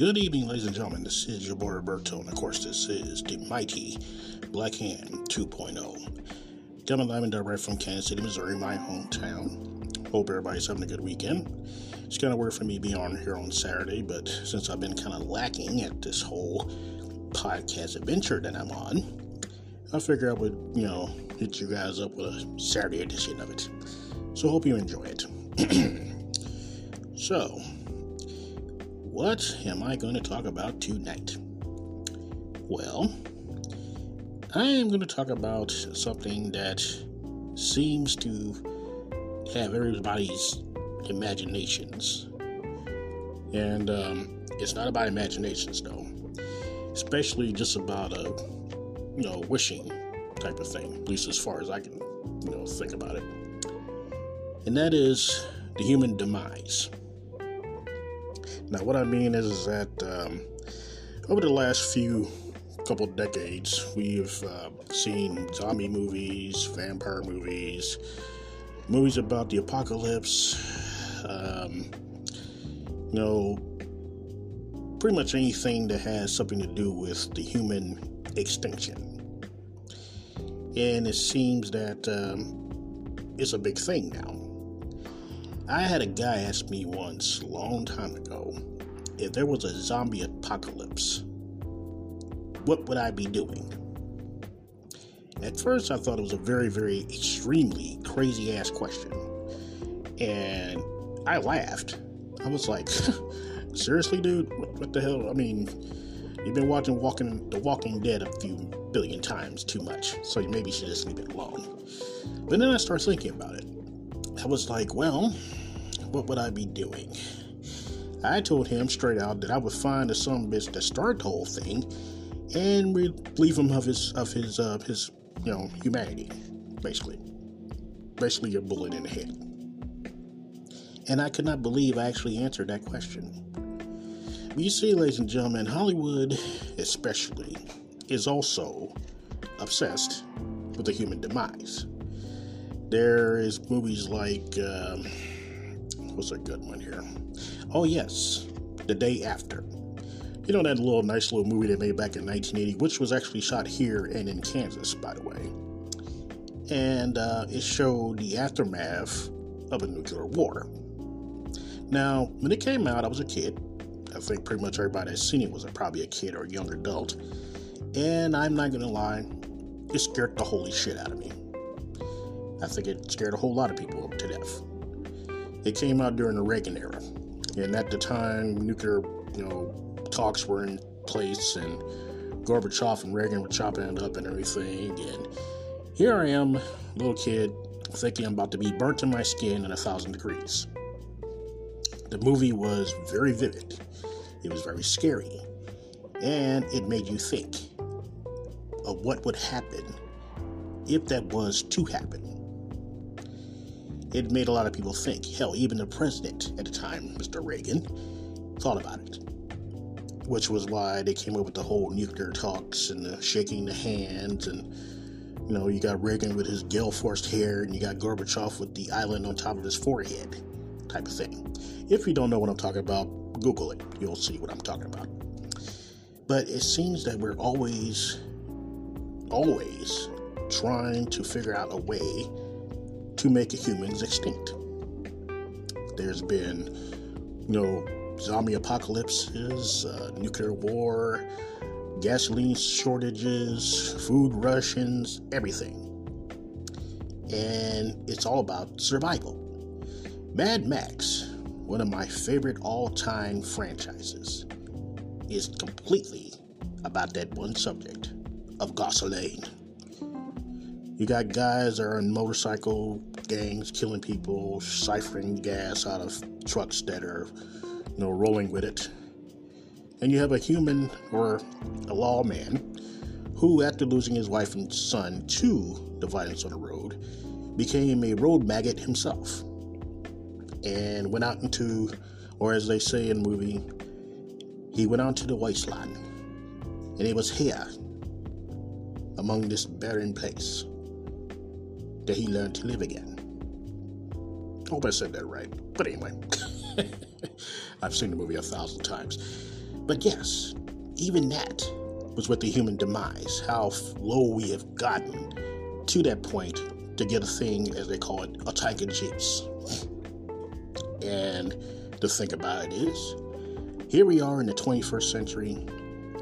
Good evening, ladies and gentlemen. This is your boy Roberto, and of course, this is the mighty Black Hand 2.0. Coming live and direct from Kansas City, Missouri, my hometown. Hope everybody's having a good weekend. It's kind of weird for me to be on here on Saturday, but since I've been kind of lacking at this whole podcast adventure that I'm on, I figured I would, you know, hit you guys up with a Saturday edition of it. So, hope you enjoy it. so, what am I going to talk about tonight? Well, I am going to talk about something that seems to have everybody's imaginations. And um, it's not about imaginations, though. Especially just about a, you know, wishing type of thing, at least as far as I can, you know, think about it. And that is the human demise. Now, what I mean is, is that um, over the last few couple decades, we've uh, seen zombie movies, vampire movies, movies about the apocalypse, um, you know, pretty much anything that has something to do with the human extinction. And it seems that um, it's a big thing now. I had a guy ask me once, long time ago, if there was a zombie apocalypse, what would I be doing? At first, I thought it was a very, very extremely crazy ass question. And I laughed. I was like, seriously, dude? What, what, the hell? I mean, you've been watching Walking The Walking Dead a few billion times too much, so maybe you maybe should just leave it alone. But then I started thinking about it. I was like, well, what would I be doing? I told him straight out that I would find a some bitch that started the whole thing and relieve him of his of his uh, his you know humanity, basically, basically a bullet in the head. And I could not believe I actually answered that question. You see, ladies and gentlemen, Hollywood, especially, is also obsessed with the human demise. There is movies like. Um, was a good one here. Oh, yes, The Day After. You know that little nice little movie they made back in 1980, which was actually shot here and in Kansas, by the way. And uh, it showed the aftermath of a nuclear war. Now, when it came out, I was a kid. I think pretty much everybody that's seen it was probably a kid or a young adult. And I'm not to lie, it scared the holy shit out of me. I think it scared a whole lot of people to death. It came out during the Reagan era, and at the time, nuclear, you know, talks were in place, and Gorbachev and Reagan were chopping it up and everything. And here I am, little kid, thinking I'm about to be burnt in my skin in a thousand degrees. The movie was very vivid. It was very scary, and it made you think of what would happen if that was to happen it made a lot of people think. Hell, even the president at the time, Mr. Reagan, thought about it. Which was why they came up with the whole nuclear talks and the shaking the hands and you know, you got Reagan with his gale forced hair and you got Gorbachev with the island on top of his forehead type of thing. If you don't know what I'm talking about, Google it. You'll see what I'm talking about. But it seems that we're always, always trying to figure out a way to make humans extinct. There's been, you know, zombie apocalypses, uh, nuclear war, gasoline shortages, food rations, everything. And it's all about survival. Mad Max, one of my favorite all time franchises, is completely about that one subject of gasoline. You got guys that are in motorcycle gangs killing people, siphoning gas out of trucks that are, you know, rolling with it. And you have a human or a lawman who, after losing his wife and son to the violence on the road, became a road maggot himself and went out into, or as they say in the movie, he went out to the wasteland and he was here among this barren place that he learned to live again. Hope I said that right. But anyway, I've seen the movie a thousand times. But yes, even that was with the human demise, how low we have gotten to that point to get a thing, as they call it, a Tiger Jeeps. And the thing about it is, here we are in the 21st century,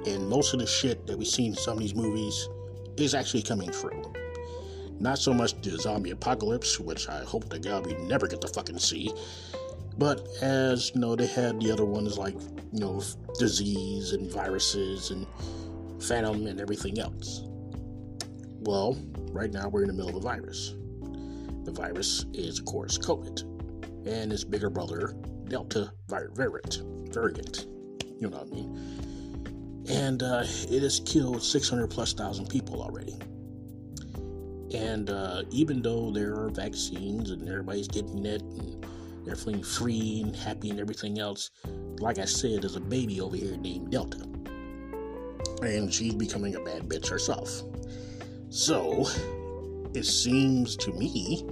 and most of the shit that we see in some of these movies is actually coming true. Not so much the zombie apocalypse, which I hope to God we never get to fucking see, but as you know, they had the other ones like you know disease and viruses and phantom and everything else. Well, right now we're in the middle of a virus. The virus is, of course, COVID, and its bigger brother, Delta variant. Variant, you know what I mean? And uh, it has killed 600 plus thousand people already. And uh, even though there are vaccines and everybody's getting it and they're feeling free and happy and everything else, like I said, there's a baby over here named Delta. And she's becoming a bad bitch herself. So, it seems to me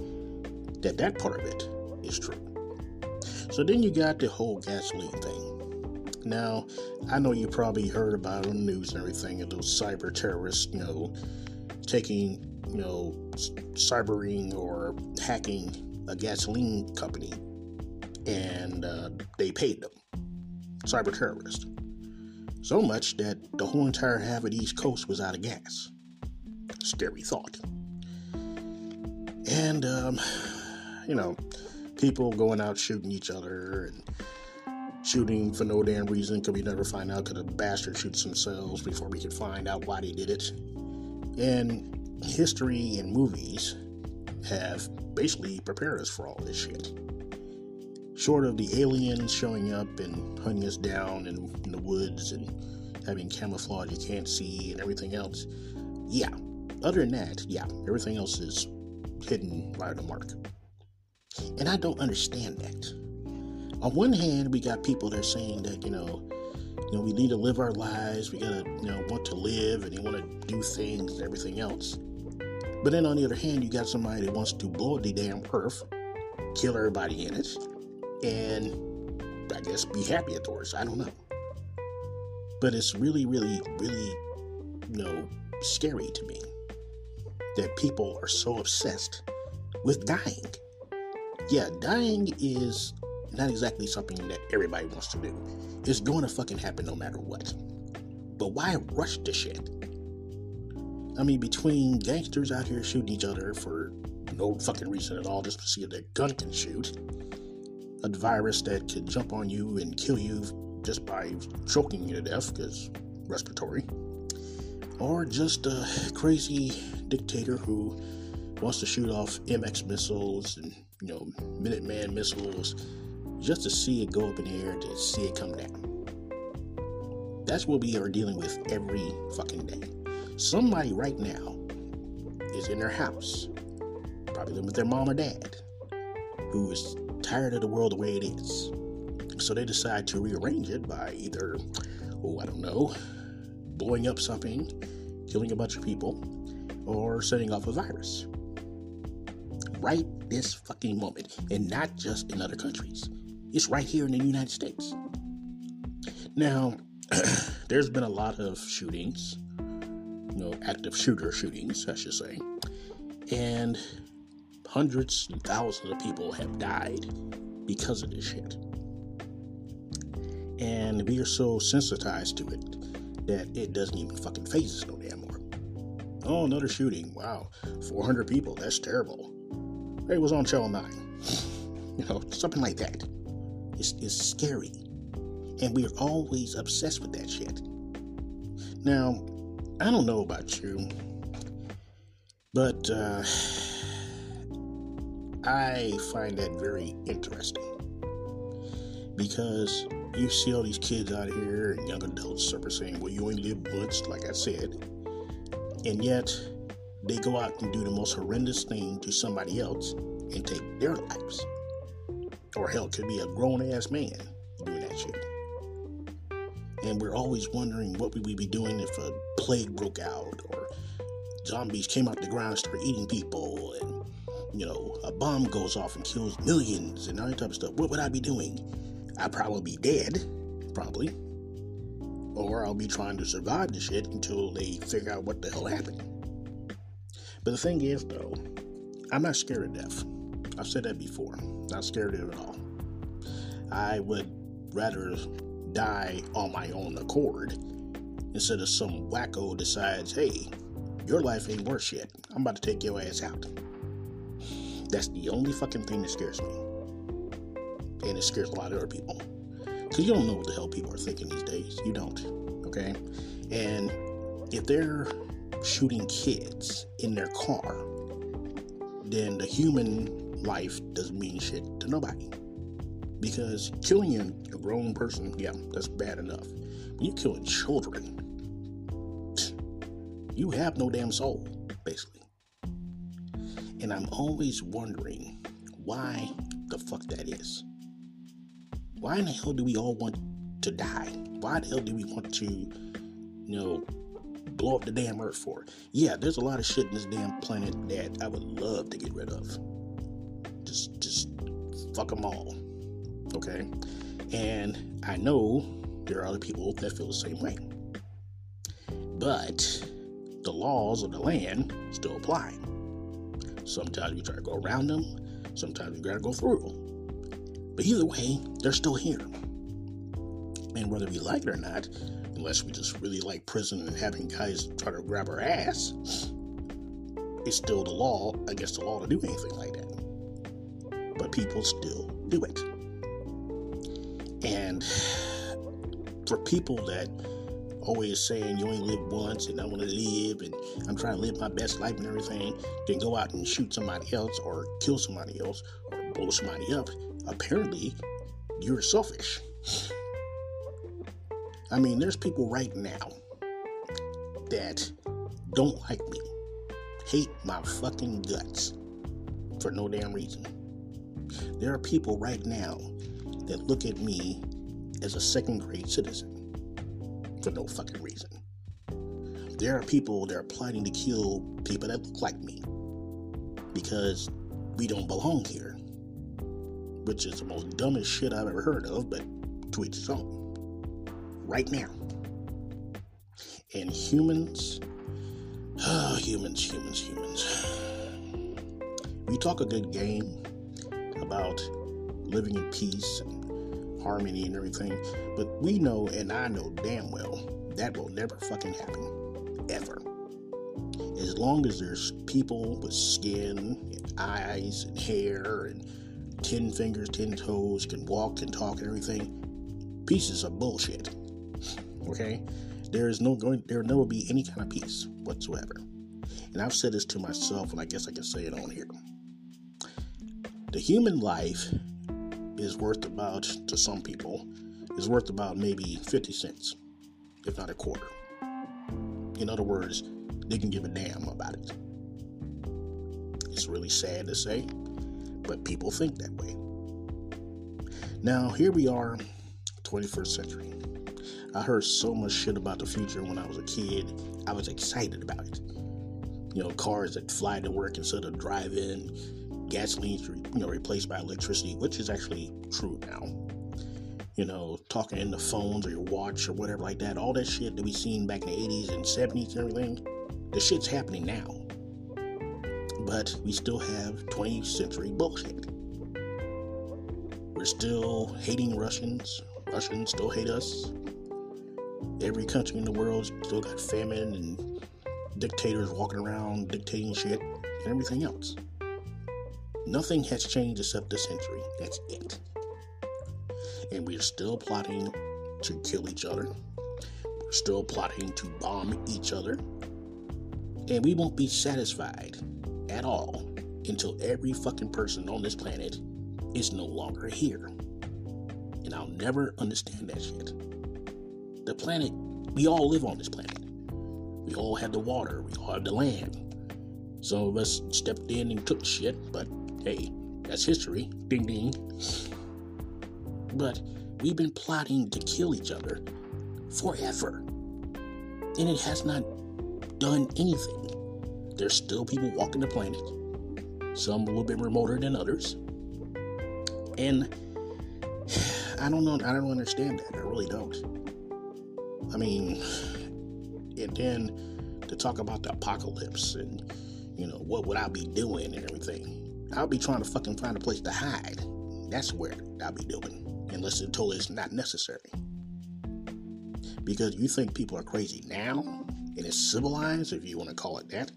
that that part of it is true. So then you got the whole gasoline thing. Now, I know you probably heard about on the news and everything, of those cyber terrorists, you know, taking you know, cybering or hacking a gasoline company, and uh, they paid them. Cyber terrorists. So much that the whole entire half of the East Coast was out of gas. Scary thought. And, um, you know, people going out shooting each other and shooting for no damn reason because we never find out because the bastard shoots themselves before we can find out why they did it. And history and movies have basically prepared us for all this shit. Short of the aliens showing up and hunting us down in, in the woods and having camouflage you can't see and everything else, yeah. Other than that, yeah, everything else is hidden on the mark. And I don't understand that. On one hand, we got people that are saying that, you know, you know, we need to live our lives, we gotta, you know, want to live and want to do things and everything else. But then on the other hand, you got somebody that wants to blow the damn earth, kill everybody in it, and I guess be happy afterwards. I don't know. But it's really, really, really, you know, scary to me that people are so obsessed with dying. Yeah, dying is not exactly something that everybody wants to do. It's going to fucking happen no matter what. But why rush the shit? I mean, between gangsters out here shooting each other for no fucking reason at all, just to see if their gun can shoot, a virus that could jump on you and kill you just by choking you to death because respiratory, or just a crazy dictator who wants to shoot off MX missiles and you know Minuteman missiles just to see it go up in the air to see it come down. That's what we are dealing with every fucking day. Somebody right now is in their house, probably living with their mom or dad, who is tired of the world the way it is. So they decide to rearrange it by either, oh, I don't know, blowing up something, killing a bunch of people, or setting off a virus. Right this fucking moment, and not just in other countries. It's right here in the United States. Now, there's been a lot of shootings you know, active shooter shootings, I should say. And hundreds and thousands of people have died because of this shit. And we are so sensitized to it that it doesn't even fucking faze us no damn more. Oh, another shooting. Wow. 400 people. That's terrible. It was on Channel 9. you know, something like that. It's, it's scary. And we are always obsessed with that shit. Now, I don't know about you, but uh, I find that very interesting because you see all these kids out here and young adults saying, well, you only live once, like I said, and yet they go out and do the most horrendous thing to somebody else and take their lives. Or hell, could be a grown ass man doing that shit and we're always wondering what would we be doing if a plague broke out or zombies came out the ground and started eating people and you know a bomb goes off and kills millions and all that type of stuff what would i be doing i'd probably be dead probably or I'll be trying to survive the shit until they figure out what the hell happened. But the thing is, though, I'm not scared of death. I've said that before. Not scared of it at all. I would rather die on my own accord instead of some wacko decides, hey, your life ain't worth shit. I'm about to take your ass out. That's the only fucking thing that scares me. And it scares a lot of other people. Because you don't know what the hell people are thinking these days. You don't. Okay? And if they're shooting kids in their car, then the human life doesn't mean shit to nobody. Because killing a grown person, yeah, that's bad enough. You're killing children, you have no damn soul, basically. And I'm always wondering why the fuck that is. Why in the hell do we all want to die? Why the hell do we want to, you know, blow up the damn earth for? Yeah, there's a lot of shit in this damn planet that I would love to get rid of. Just, just fuck them all. Okay? And I know there are other people that feel the same way. But the laws of the land still apply. Sometimes we try to go around them, sometimes we gotta go through them. But either way, they're still here. And whether we like it or not, unless we just really like prison and having guys try to grab our ass, it's still the law against the law to do anything like that. But people still do it. And for people that always saying you only live once and I want to live and I'm trying to live my best life and everything, then go out and shoot somebody else or kill somebody else or blow somebody up, apparently you're selfish. I mean, there's people right now that don't like me, hate my fucking guts for no damn reason. There are people right now that look at me as a second grade citizen for no fucking reason. There are people that are planning to kill people that look like me because we don't belong here, which is the most dumbest shit I've ever heard of, but to each own. Right now. And humans, oh, humans, humans, humans. We talk a good game about living in peace and harmony and everything. But we know, and I know damn well, that will never fucking happen. Ever. As long as there's people with skin and eyes and hair and 10 fingers, 10 toes, can walk and talk and everything, pieces of bullshit. Okay? There is no going there will never be any kind of peace whatsoever. And I've said this to myself, and I guess I can say it on here. The human life is worth about, to some people, is worth about maybe 50 cents, if not a quarter. In other words, they can give a damn about it. It's really sad to say, but people think that way. Now, here we are, 21st century. I heard so much shit about the future when I was a kid. I was excited about it. You know, cars that fly to work instead of driving, gasoline you know replaced by electricity, which is actually true now. You know, talking in the phones or your watch or whatever like that, all that shit that we seen back in the 80s and 70s and everything, the shit's happening now. But we still have 20th century bullshit. We're still hating Russians. Russians still hate us. Every country in the world still got famine and dictators walking around dictating shit and everything else. Nothing has changed except the century. That's it. And we're still plotting to kill each other. We're still plotting to bomb each other. And we won't be satisfied at all until every fucking person on this planet is no longer here. And I'll never understand that shit. The planet, we all live on this planet. We all have the water, we all have the land. Some of us stepped in and took shit, but Hey, that's history. Ding ding. But we've been plotting to kill each other forever. And it has not done anything. There's still people walking the planet, some a little bit remoter than others. And I don't know, I don't understand that. I really don't. I mean, and then to talk about the apocalypse and, you know, what would I be doing and everything. I'll be trying to fucking find a place to hide. That's where I'll be doing, unless it totally is not necessary. Because you think people are crazy now, and it's civilized, if you want to call it that.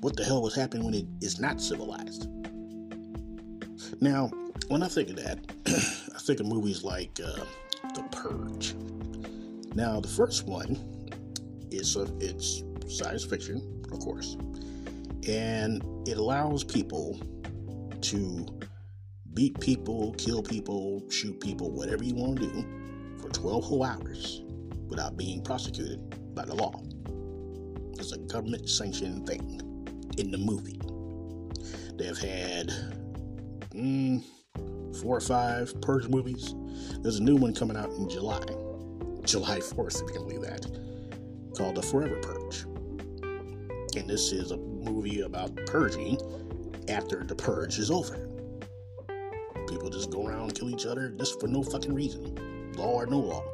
What the hell was happening when it is not civilized? Now, when I think of that, I think of movies like uh, The Purge. Now, the first one is a, it's science fiction, of course, and it allows people to beat people, kill people, shoot people, whatever you want to do, for 12 whole hours without being prosecuted by the law. It's a government sanctioned thing in the movie. They've had mm, four or five Purge movies. There's a new one coming out in July, July 4th, if you can believe that, called The Forever Purge. And this is a movie about purging after the purge is over. People just go around and kill each other just for no fucking reason, law or no law.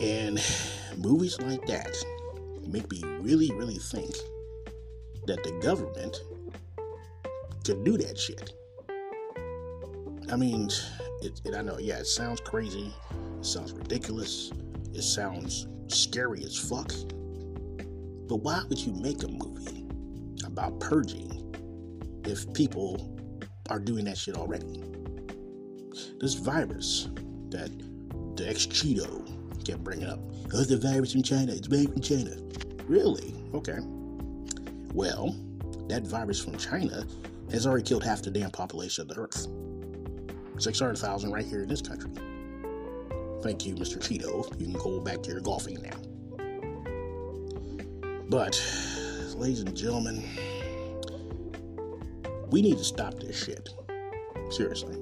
And movies like that make me really, really think that the government could do that shit. I mean, it, it, I know, yeah, it sounds crazy, it sounds ridiculous, it sounds scary as fuck. But why would you make a movie about purging if people are doing that shit already? This virus that the ex Cheeto kept bringing up. Oh, the virus from China. It's made from China. Really? Okay. Well, that virus from China has already killed half the damn population of the Earth. 600,000 right here in this country. Thank you, Mr. Cheeto. You can go back to your golfing now. But, ladies and gentlemen, we need to stop this shit. Seriously.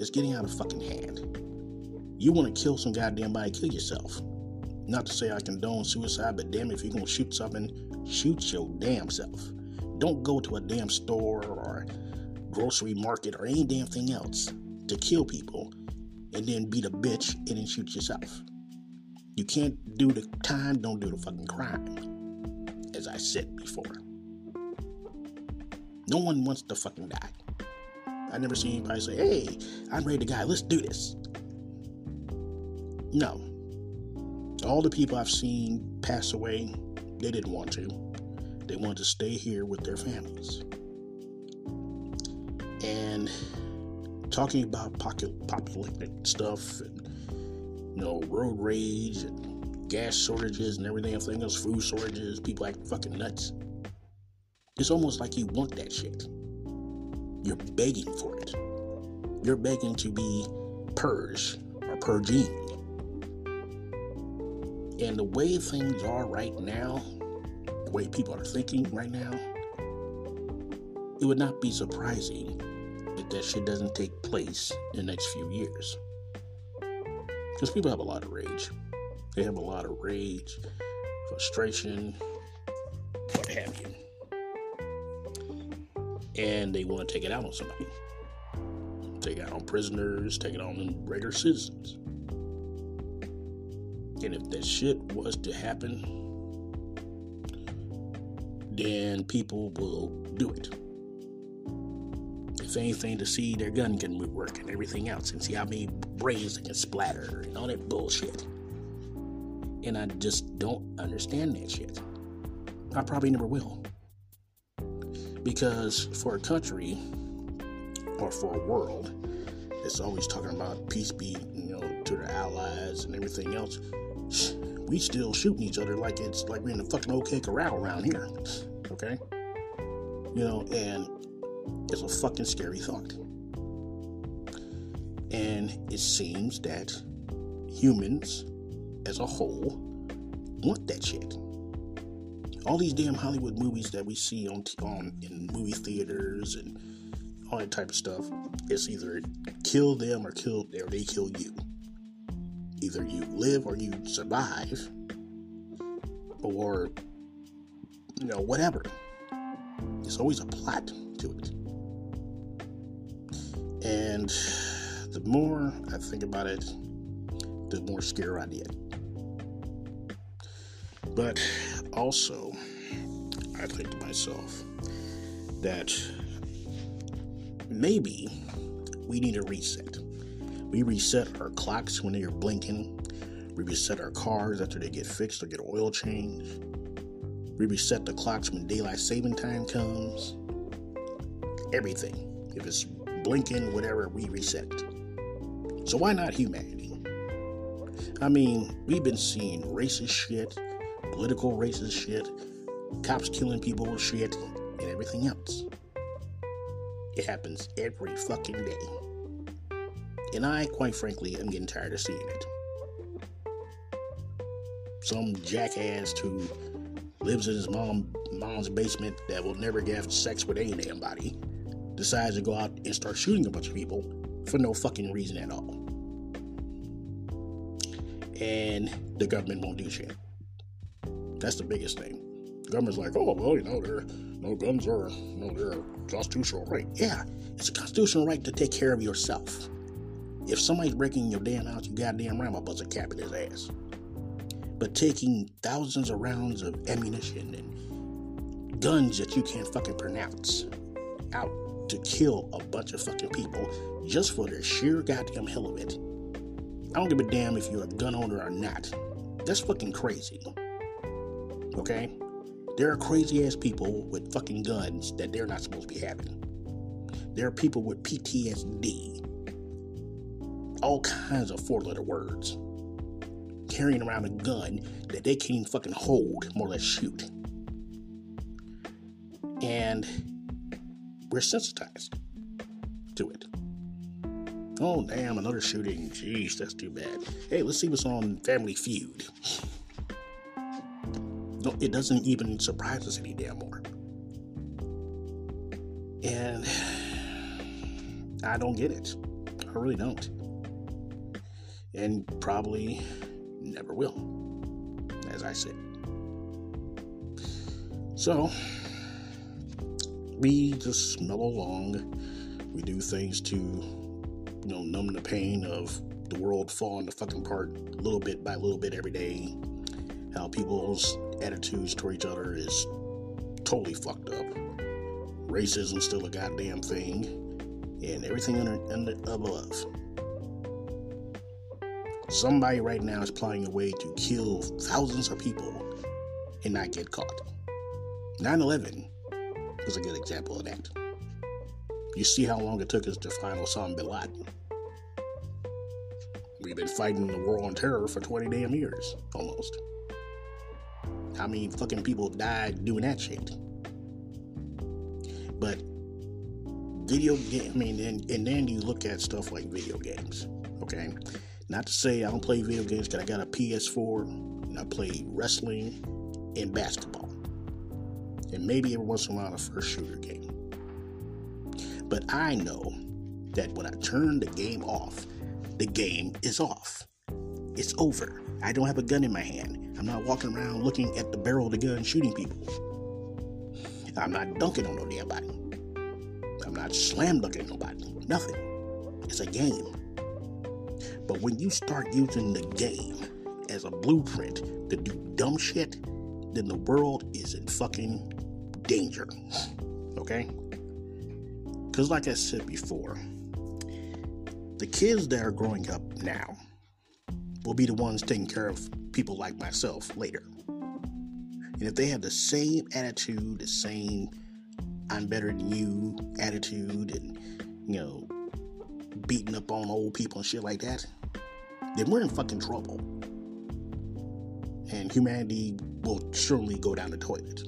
It's getting out of fucking hand. You want to kill some goddamn body, kill yourself. Not to say I condone suicide, but damn, if you're gonna shoot something, shoot your damn self. Don't go to a damn store or grocery market or any damn thing else to kill people and then beat a bitch and then shoot yourself. You can't do the time, don't do the fucking crime. As I said before. No one wants to fucking die. I never seen anybody say, hey, I'm ready to die, let's do this. No. All the people I've seen pass away, they didn't want to. They wanted to stay here with their families. And talking about apocalyptic stuff and you know road rage and gas shortages and everything else, food shortages, people act fucking nuts. It's almost like you want that shit. You're begging for it. You're begging to be purged or purging. And the way things are right now, the way people are thinking right now, it would not be surprising if that shit doesn't take place in the next few years. Because people have a lot of rage. They have a lot of rage, frustration, And they want to take it out on somebody. Take it out on prisoners, take it on regular citizens. And if that shit was to happen, then people will do it if anything, to see their gun can work and everything else, and see how many brains they can splatter and all that bullshit. And I just don't understand that shit. I probably never will. Because for a country or for a world that's always talking about peace be, you know, to their allies and everything else, we still shooting each other like it's like we're in the fucking OK Corral around here. Okay? You know, and it's a fucking scary thought. And it seems that humans as a whole want that shit. All these damn Hollywood movies that we see on, on um, in movie theaters and all that type of stuff, it's either kill them or kill or they kill you. Either you live or you survive, or you know whatever. There's always a plot to it. And the more I think about it, the more scared I get. But also, I think to myself that maybe we need a reset. We reset our clocks when they are blinking. We reset our cars after they get fixed or get oil changed. We reset the clocks when daylight saving time comes. Everything. If it's blinking, whatever, we reset. So why not humanity? I mean, we've been seeing racist shit, political racist shit, cops killing people with shit, and everything else. It happens every fucking day. And I, quite frankly, am getting tired of seeing it. Some jackass who lives in his mom mom's basement that will never have sex with any damn body decides to go out and start shooting a bunch of people for no fucking reason at all. And the government won't do shit. That's the biggest thing. Government's like, oh well, you know, there are no guns are no they're a constitutional right. Yeah, it's a constitutional right to take care of yourself. If somebody's breaking your damn house, you goddamn right, I'll bust a cap in his ass. But taking thousands of rounds of ammunition and guns that you can't fucking pronounce out to kill a bunch of fucking people just for the sheer goddamn hell of it. I don't give a damn if you're a gun owner or not. That's fucking crazy. Okay? There are crazy ass people with fucking guns that they're not supposed to be having. There are people with PTSD. All kinds of four letter words. Carrying around a gun that they can't even fucking hold, more or less shoot. And we're sensitized to it. Oh, damn, another shooting. Jeez, that's too bad. Hey, let's see what's on Family Feud. It doesn't even surprise us any damn more. And I don't get it. I really don't. And probably never will, as I said. So, we just mellow along. We do things to, you know, numb the pain of the world falling the fucking apart little bit by little bit every day. How people's attitudes toward each other is totally fucked up. Racism's still a goddamn thing, and everything under, under above. Somebody right now is plotting a way to kill thousands of people and not get caught. 9 11 is a good example of that. You see how long it took us to find Osama bin Laden. We've been fighting the war on terror for 20 damn years, almost. How many fucking people died doing that shit? But video game, I mean, and, and then you look at stuff like video games, okay? Not to say I don't play video games because I got a PS4 and I play wrestling and basketball and maybe every once in a while a first shooter game. But I know that when I turn the game off, the game is off. It's over. I don't have a gun in my hand. I'm not walking around looking at the barrel of the gun shooting people. I'm not dunking on no damn body. I'm not slam dunking nobody. Nothing. It's a game. But when you start using the game as a blueprint to do dumb shit, then the world is in fucking danger. Okay? Because, like I said before, the kids that are growing up now will be the ones taking care of people like myself later. And if they have the same attitude, the same I'm better than you attitude, and, you know, beating up on old people and shit like that, then we're in fucking trouble. And humanity will surely go down the toilet.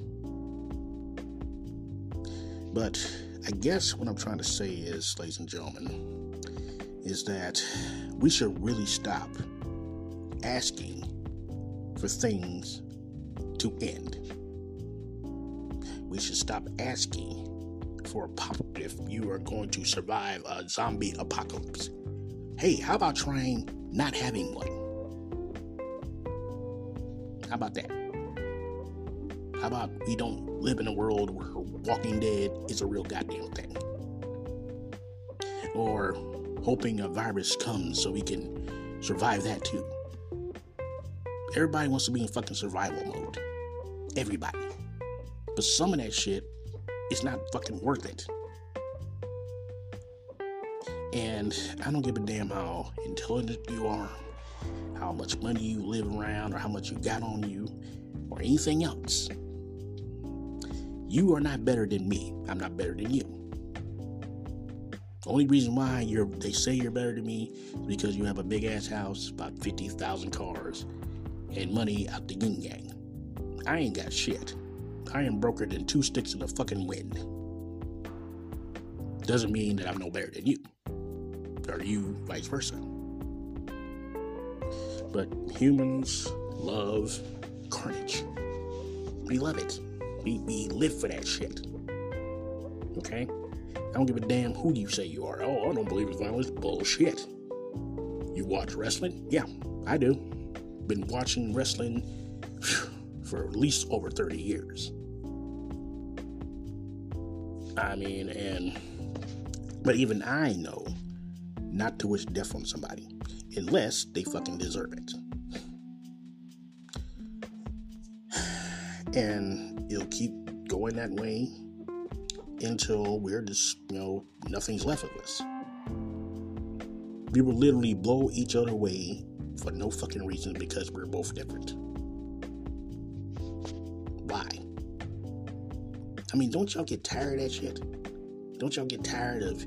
But I guess what I'm trying to say is, ladies and gentlemen, is that we should really stop asking for things to end. We should stop asking for a pop if you are going to survive a zombie apocalypse. Hey, how about trying not having one? How about that? How about we don't live in a world where Walking Dead is a real goddamn thing? Or hoping a virus comes so we can survive that too. Everybody wants to be in fucking survival mode. Everybody. But some of that shit is not fucking worth it. And I don't give a damn how intelligent you are, how much money you live around, or how much you got on you, or anything else. You are not better than me. I'm not better than you. The only reason why you're they say you're better than me is because you have a big ass house, about 50,000 cars, and money out the yin yang. I ain't got shit. I am broker than two sticks in the fucking wind. Doesn't mean that I'm no better than you. Or you vice versa. But humans love carnage. We love it. We, we live for that shit. Okay? I don't give a damn who you say you are. Oh, I don't believe in violence. Bullshit. You watch wrestling? Yeah, I do. Been watching wrestling for at least over 30 years. I mean, and, but even I know not to wish death on somebody unless they fucking deserve it. And it'll keep going that way until we're just, you know, nothing's left of us. We will literally blow each other away for no fucking reason because we're both different. Why? I mean, don't y'all get tired of that shit? Don't y'all get tired of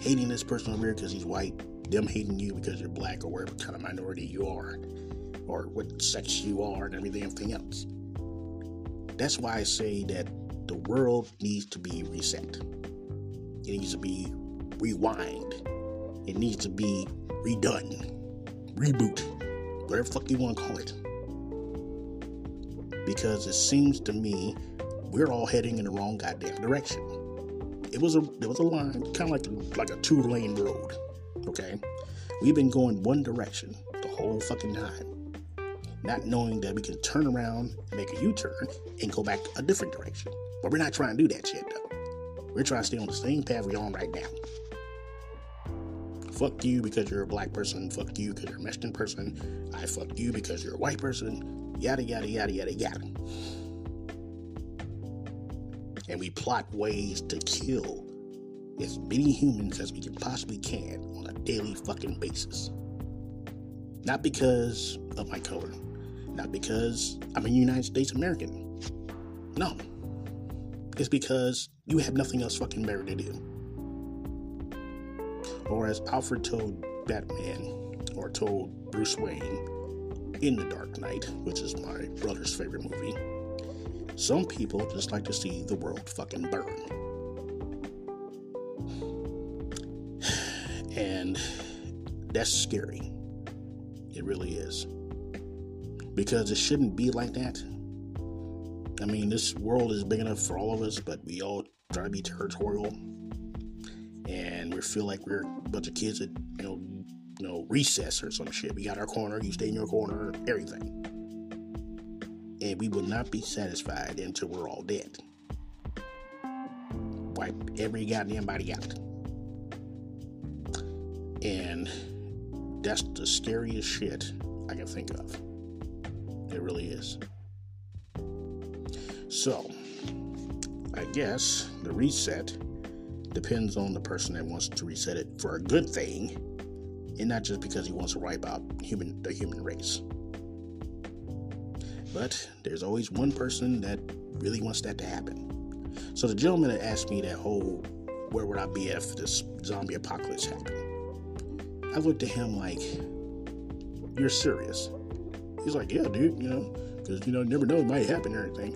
hating this person over here because he's white, them hating you because you're black or whatever kind of minority you are, or what sex you are, and everything else? That's why I say that the world needs to be reset. It needs to be rewind. It needs to be redone, reboot, whatever the fuck you want to call it. Because it seems to me we're all heading in the wrong goddamn direction. It was a there was a line, kind of like like a two lane road. Okay, we've been going one direction the whole fucking time not knowing that we can turn around, make a U turn, and go back a different direction. But we're not trying to do that shit, though. We're trying to stay on the same path we're on right now. Fuck you because you're a black person. Fuck you because you're a Mexican person. I fuck you because you're a white person. Yada, yada, yada, yada, yada. And we plot ways to kill as many humans as we can possibly can on a daily fucking basis. Not because of my color, not because I'm a United States American. No. It's because you have nothing else fucking better to do. Or as Alfred told Batman, or told Bruce Wayne in The Dark Knight, which is my brother's favorite movie, some people just like to see the world fucking burn. And that's scary. It really is because it shouldn't be like that. I mean, this world is big enough for all of us, but we all try to be territorial, feel like we're a bunch of kids at you know, you know, recess or some shit. We got our corner, you stay in your corner, everything, and we will not be satisfied until we're all dead. Wipe every goddamn body out, and that's the scariest shit I can think of. It really is. So, I guess the reset depends on the person that wants to reset it for a good thing, and not just because he wants to wipe out human the human race. But there's always one person that really wants that to happen. So the gentleman that asked me that whole where would I be if this zombie apocalypse happened? I looked at him like, You're serious. He's like, yeah, dude, you know, because, you know, never know, it might happen or anything.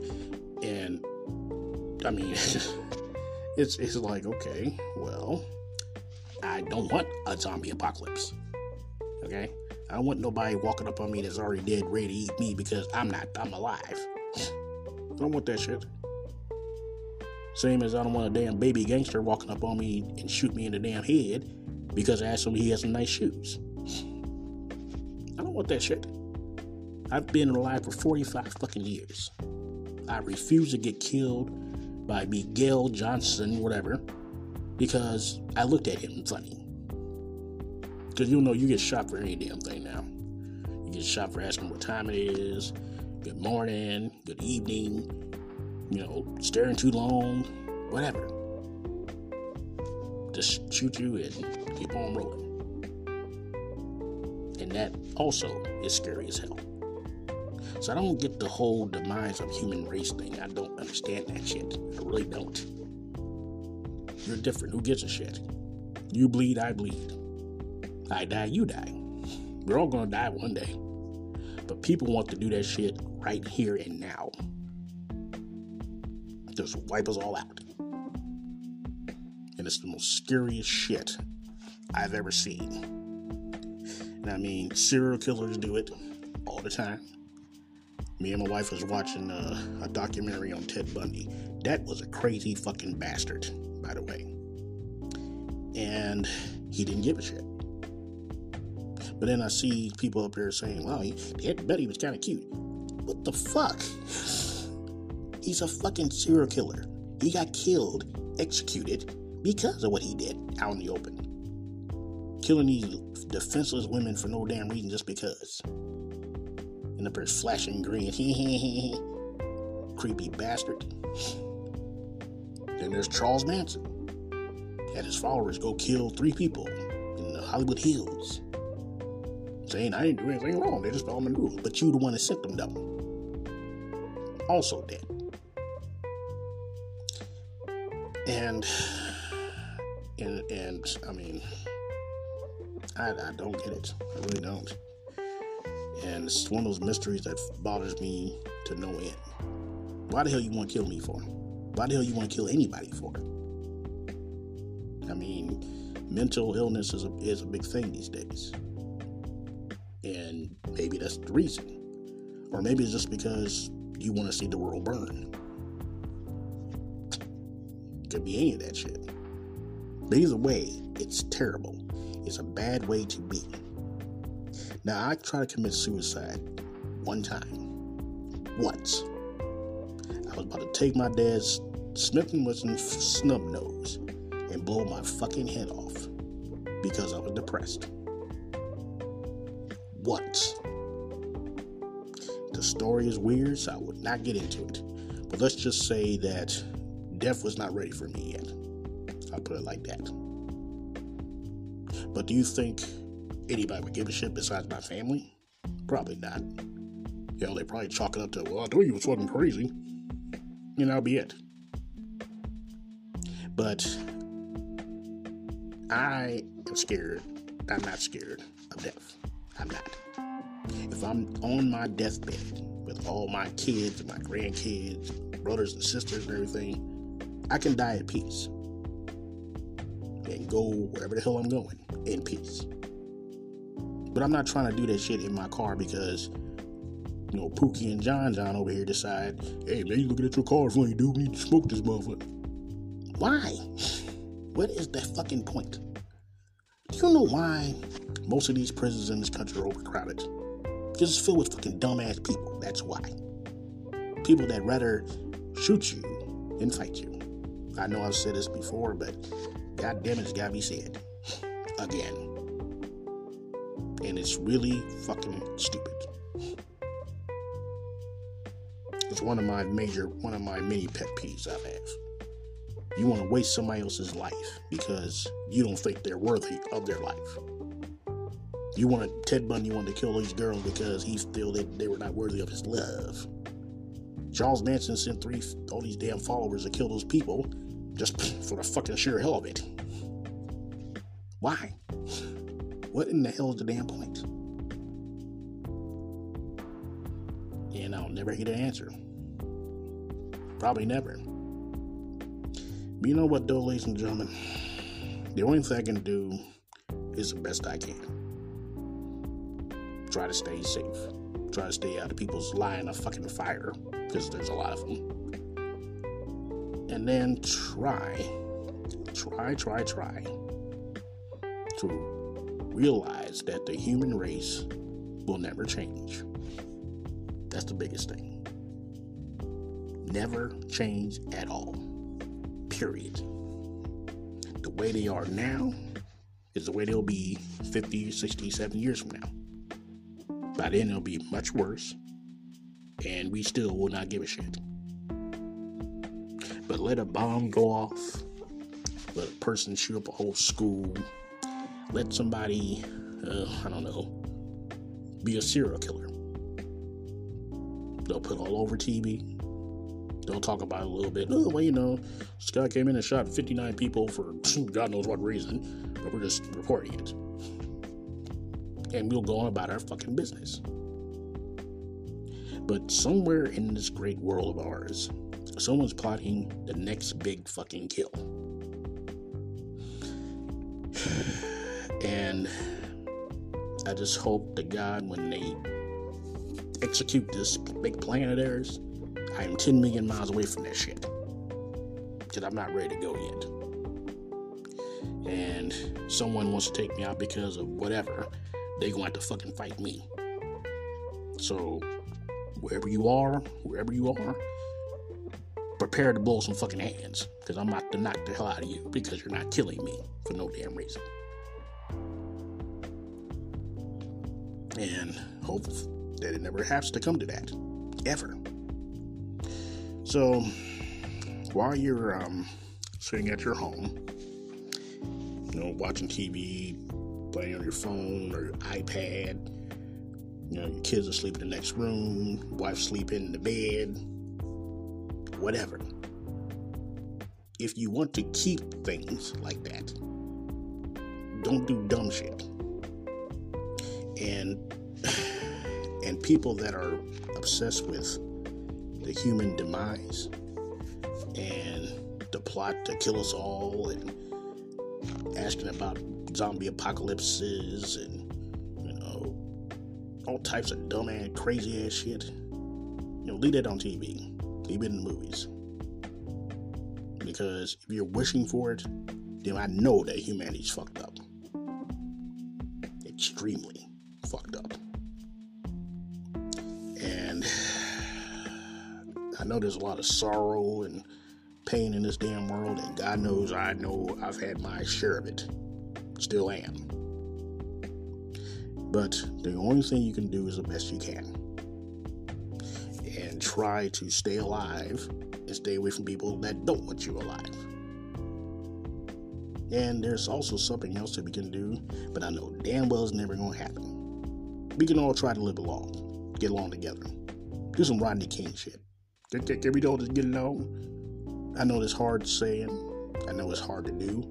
And, I mean, it's, it's like, okay, well, I don't want a zombie apocalypse. Okay? I don't want nobody walking up on me that's already dead, ready to eat me because I'm not, I'm alive. I don't want that shit. Same as I don't want a damn baby gangster walking up on me and shoot me in the damn head because I asked him he has some nice shoes. I don't want that shit. I've been alive for 45 fucking years. I refuse to get killed by Miguel Johnson, whatever, because I looked at him funny. Because you know you get shot for any damn thing now. You get shot for asking what time it is, good morning, good evening, you know, staring too long, whatever. Just shoot you and keep on rolling. And that also is scary as hell. So I don't get the whole demise of human race thing. I don't understand that shit. I really don't. You're different. Who gives a shit? You bleed, I bleed. I die, you die. We're all gonna die one day. But people want to do that shit right here and now. Just wipe us all out. And it's the most scariest shit I've ever seen. And I mean, serial killers do it all the time. Me and my wife was watching uh, a documentary on Ted Bundy. That was a crazy fucking bastard, by the way. And he didn't give a shit. But then I see people up here saying, "Well, he, Ted Bundy was kind of cute." What the fuck? He's a fucking serial killer. He got killed, executed because of what he did out in the open. Killing these defenseless women for no damn reason just because and the bird's flashing green. Creepy bastard. Then there's Charles Manson. Had his followers go kill three people in the Hollywood Hills. Saying I didn't do anything wrong, they just followed my rules. But you the one that sent them down. Also dead. And and and I mean I, I don't get it. I really don't and it's one of those mysteries that bothers me to no end. Why the hell you want to kill me for? Why the hell you want to kill anybody for? I mean, mental illness is a, is a big thing these days. And maybe that's the reason. Or maybe it's just because you want to see the world burn. Could be any of that shit. But either way, it's terrible. It's a bad way to be. Now, I tried to commit suicide one time. Once. I was about to take my dad's Smith & Wesson snub nose and blow my fucking head off because I was depressed. Once. The story is weird, so I would not get into it. But let's just say that death was not ready for me yet. I'll put it like that. But do you think anybody would give a shit besides my family? Probably not. Know, they probably chalk it up to, well, I told you was fucking crazy. And that'll be it. But I am scared. I'm not scared of death. I'm not. If I'm on my deathbed with all my kids and my grandkids, brothers and sisters and everything, I can die at peace and go wherever the hell I'm going in peace. But I'm not trying to do that shit in my car because, you know, Pookie and John John over here decide, hey man, you looking at your car funny, dude. We need to smoke this motherfucker. Why? What is that fucking point? Do you know why most of these prisons in this country are overcrowded? Because it's filled with fucking dumbass people. That's why. People that rather shoot you than fight you. I know I've said this before, but god damn it, it's gotta be said. Again and it's really fucking stupid. It's one of my major, one of my many pet peeves I have. You want to waste somebody else's life because you don't think they're worthy of their life. You want to, Ted Bundy wanted to kill these girls because he felt that they were not worthy of his love. Charles Manson sent three, all these damn followers to kill those people just for the fucking sheer hell of it. Why? What in the hell is the damn point? And I'll never get an answer. Probably never. But you know what, though, ladies and gentlemen? The only thing I can do is the best I can. Try to stay safe. Try to stay out of people's line of fucking fire, because there's a lot of them. And then try, try, try, try to realize that the human race will never change. That's the biggest thing. Never change at all. Period. The way they are now is the way they'll be 50, 60, 70 years from now. By then, it'll be much worse, and we still will not give a shit. But let a bomb go off, let a person shoot up a whole school, let somebody, uh, I don't know, be a serial killer. They'll put all over TV. They'll talk about it a little bit. Oh, well, you know, this guy came in and shot 59 people for God knows what reason, but we're just reporting it. And we'll go on about our fucking business. But somewhere in this great world of ours, someone's plotting the next big fucking kill. And I just hope to God when they execute this big plan of theirs, I am 10 million miles away from that shit. Because I'm not ready to go yet. And someone wants to take me out because of whatever, they going to have to fucking fight me. So, wherever you are, wherever you are, prepare to blow some fucking hands. Because I'm about to knock the hell out of you because you're not killing me for no damn reason. And hope that it never has to come to that. Ever. So, while you're um, sitting at your home, you know, watching TV, playing on your phone or your iPad, you know, your kids are sleeping in the next room, wife sleeping in the bed, whatever. If you want to keep things like that, don't do dumb shit. And and people that are obsessed with the human demise and the plot to kill us all and asking about zombie apocalypses and you know all types of dumb ass crazy ass shit. You know, leave that on TV. Leave it in the movies. Because if you're wishing for it, then I know that humanity's fucked up. Extremely know there's a lot of sorrow and pain in this damn world, and God knows I know I've had my share of it. Still am. But the only thing you can do is the best you can. And try to stay alive and stay away from people that don't want you alive. And there's also something else that we can do, but I know damn well it's never going to happen. We can all try to live along, get along together, do some Rodney King shit. Can, we all just get? I know it's hard saying, I know it's hard to do.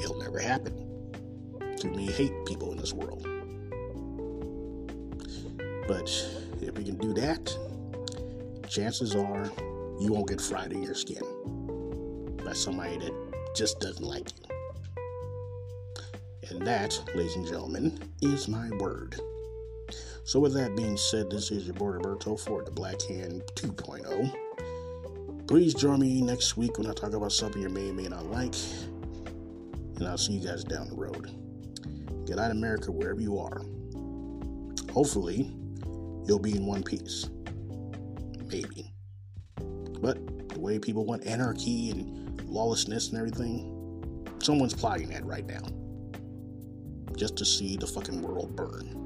It'll never happen. Too many hate people in this world. But if we can do that, chances are you won't get fried in your skin by somebody that just doesn't like you. And that, ladies and gentlemen, is my word. So, with that being said, this is your boy Roberto for the Black Hand 2.0. Please join me next week when I talk about something you may or may not like. And I'll see you guys down the road. Get out of America wherever you are. Hopefully, you'll be in one piece. Maybe. But the way people want anarchy and lawlessness and everything, someone's plotting that right now. Just to see the fucking world burn.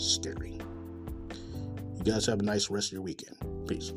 Scary. You guys have a nice rest of your weekend. Peace.